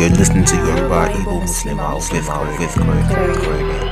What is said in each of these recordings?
You're listening to Yoruba Igbo Muslim with with Corey.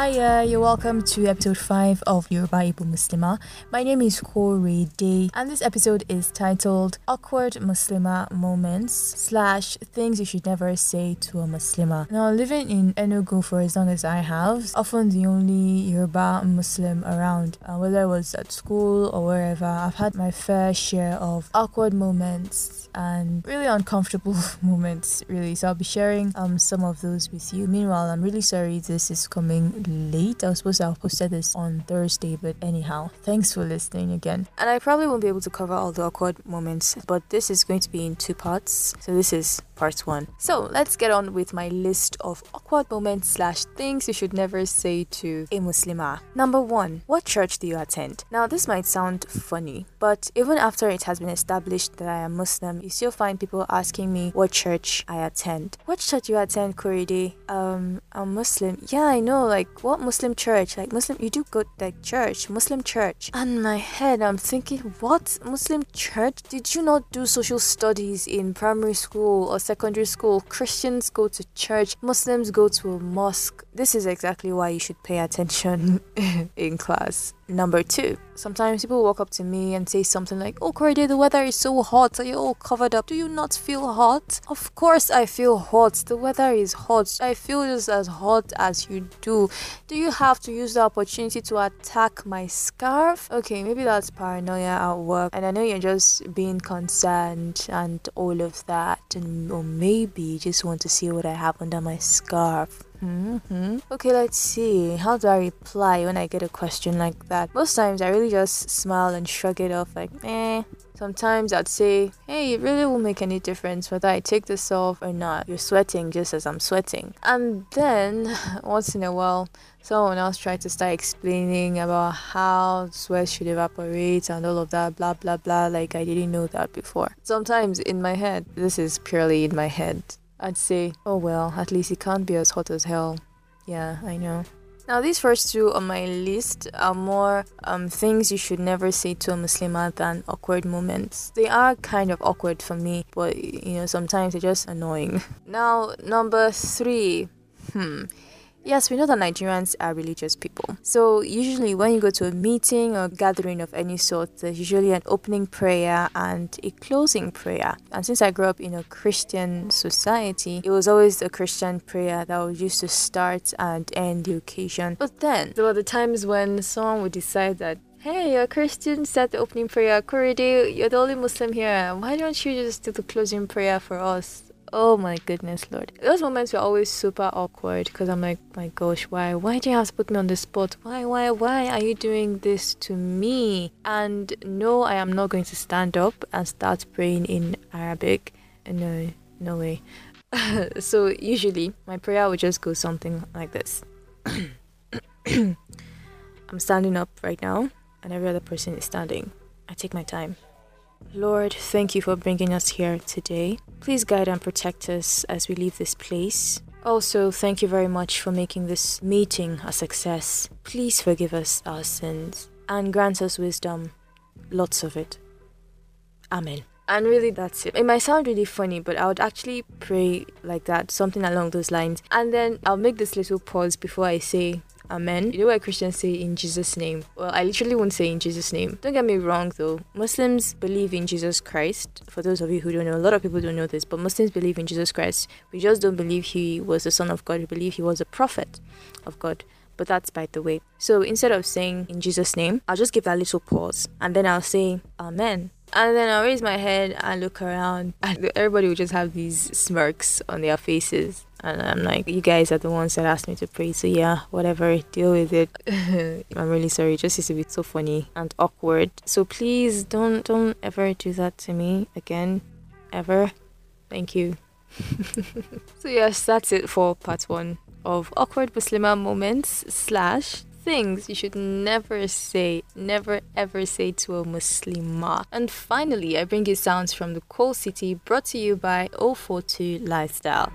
Hi, you're welcome to episode 5 of Yoruba Igbo Muslima. My name is Korede, and this episode is titled Awkward Muslima Moments slash Things You Should Never Say to a Muslima. Now, living in Enugu for as long as I have, often the only Yoruba Muslim around, uh, whether it was at school or wherever, I've had my fair share of awkward moments and really uncomfortable moments, really. So I'll be sharing um some of those with you. Meanwhile, I'm really sorry this is coming late. I was supposed to have posted this on Thursday, but anyhow, thanks for listening again. And I probably won't be able to cover all the awkward moments, but this is going to be in two parts. So this is part one. So let's get on with my list of awkward moments slash things you should never say to a Muslimah. Number one, what church do you attend? Now this might sound funny, but even after it has been established that I am Muslim, you still find people asking me what church I attend. What church do you attend, Korede? Um, I'm Muslim. Yeah, I know. Like what Muslim church? Like Muslim, you do go to like church, Muslim church. And my head, I'm thinking, what Muslim church? Did you not do social studies in primary school or secondary school? Christians go to church, Muslims go to a mosque. This is exactly why you should pay attention in class. Number two, sometimes people walk up to me and say something like, Oh, Corey, the weather is so hot. Are you all covered up? Do you not feel hot? Of course, I feel hot. The weather is hot. I feel just as hot as you do. Do you have to use the opportunity to attack my scarf? Okay, maybe that's paranoia at work, and I know you're just being concerned and all of that, and or maybe you just want to see what I have under my scarf. Mm-hmm. Okay, let's see. How do I reply when I get a question like that? Most times I really just smile and shrug it off, like, eh. Sometimes I'd say, hey, it really won't make any difference whether I take this off or not. You're sweating just as I'm sweating. And then, once in a while, someone else tried to start explaining about how sweat should evaporate and all of that, blah, blah, blah, like I didn't know that before. Sometimes in my head, this is purely in my head. I'd say, oh well, at least it can't be as hot as hell. Yeah, I know. Now, these first two on my list are more um, things you should never say to a Muslimah than awkward moments. They are kind of awkward for me, but you know, sometimes they're just annoying. Now, number three. Hmm. Yes, we know that Nigerians are religious people. So, usually, when you go to a meeting or gathering of any sort, there's usually an opening prayer and a closing prayer. And since I grew up in a Christian society, it was always a Christian prayer that was used to start and end the occasion. But then, there were the times when someone would decide that Hey, you're a Christian, said the opening prayer. Korede, you're the only Muslim here. Why don't you just do the closing prayer for us? Oh my goodness, Lord. Those moments were always super awkward because I'm like, my gosh, why? Why do you have to put me on the spot? Why, why, why are you doing this to me? And no, I am not going to stand up and start praying in Arabic. No, no way. so usually my prayer would just go something like this. I'm standing up right now, and every other person is standing. I take my time. Lord, thank you for bringing us here today. Please guide and protect us as we leave this place. Also, thank you very much for making this meeting a success. Please forgive us our sins and grant us wisdom, lots of it. Amen. And really, that's it. It might sound really funny, but I would actually pray like that, something along those lines. And then I'll make this little pause before I say Amen. You know what Christians say in Jesus' name? Well, I literally won't say in Jesus' name. Don't get me wrong though. Muslims believe in Jesus Christ. For those of you who don't know, a lot of people don't know this, but Muslims believe in Jesus Christ. We just don't believe he was the Son of God. We believe he was a prophet of God. But that's by the way. So instead of saying in Jesus' name, I'll just give that little pause and then I'll say Amen. And then I'll raise my head and look around, and everybody will just have these smirks on their faces. And I'm like, you guys are the ones that asked me to pray, so yeah, whatever, deal with it. I'm really sorry, it just used to be so funny and awkward. So please don't don't ever do that to me again, ever. Thank you. so yes, that's it for part one of awkward Muslima moments slash things you should never say, never ever say to a Muslima. And finally, I bring you sounds from the Coal City brought to you by 042 Lifestyle.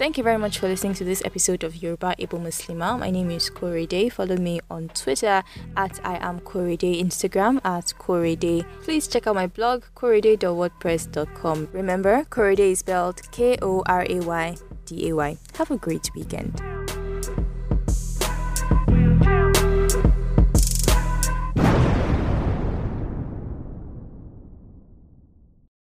Thank you very much for listening to this episode of Yoruba Igbo Muslima. My name is Korede. Follow me on Twitter at I am Korede, Instagram at Korede. Please check out my blog korede.wordpress.com. Remember, Korede is spelled K O R A Y D A Y. Have a great weekend.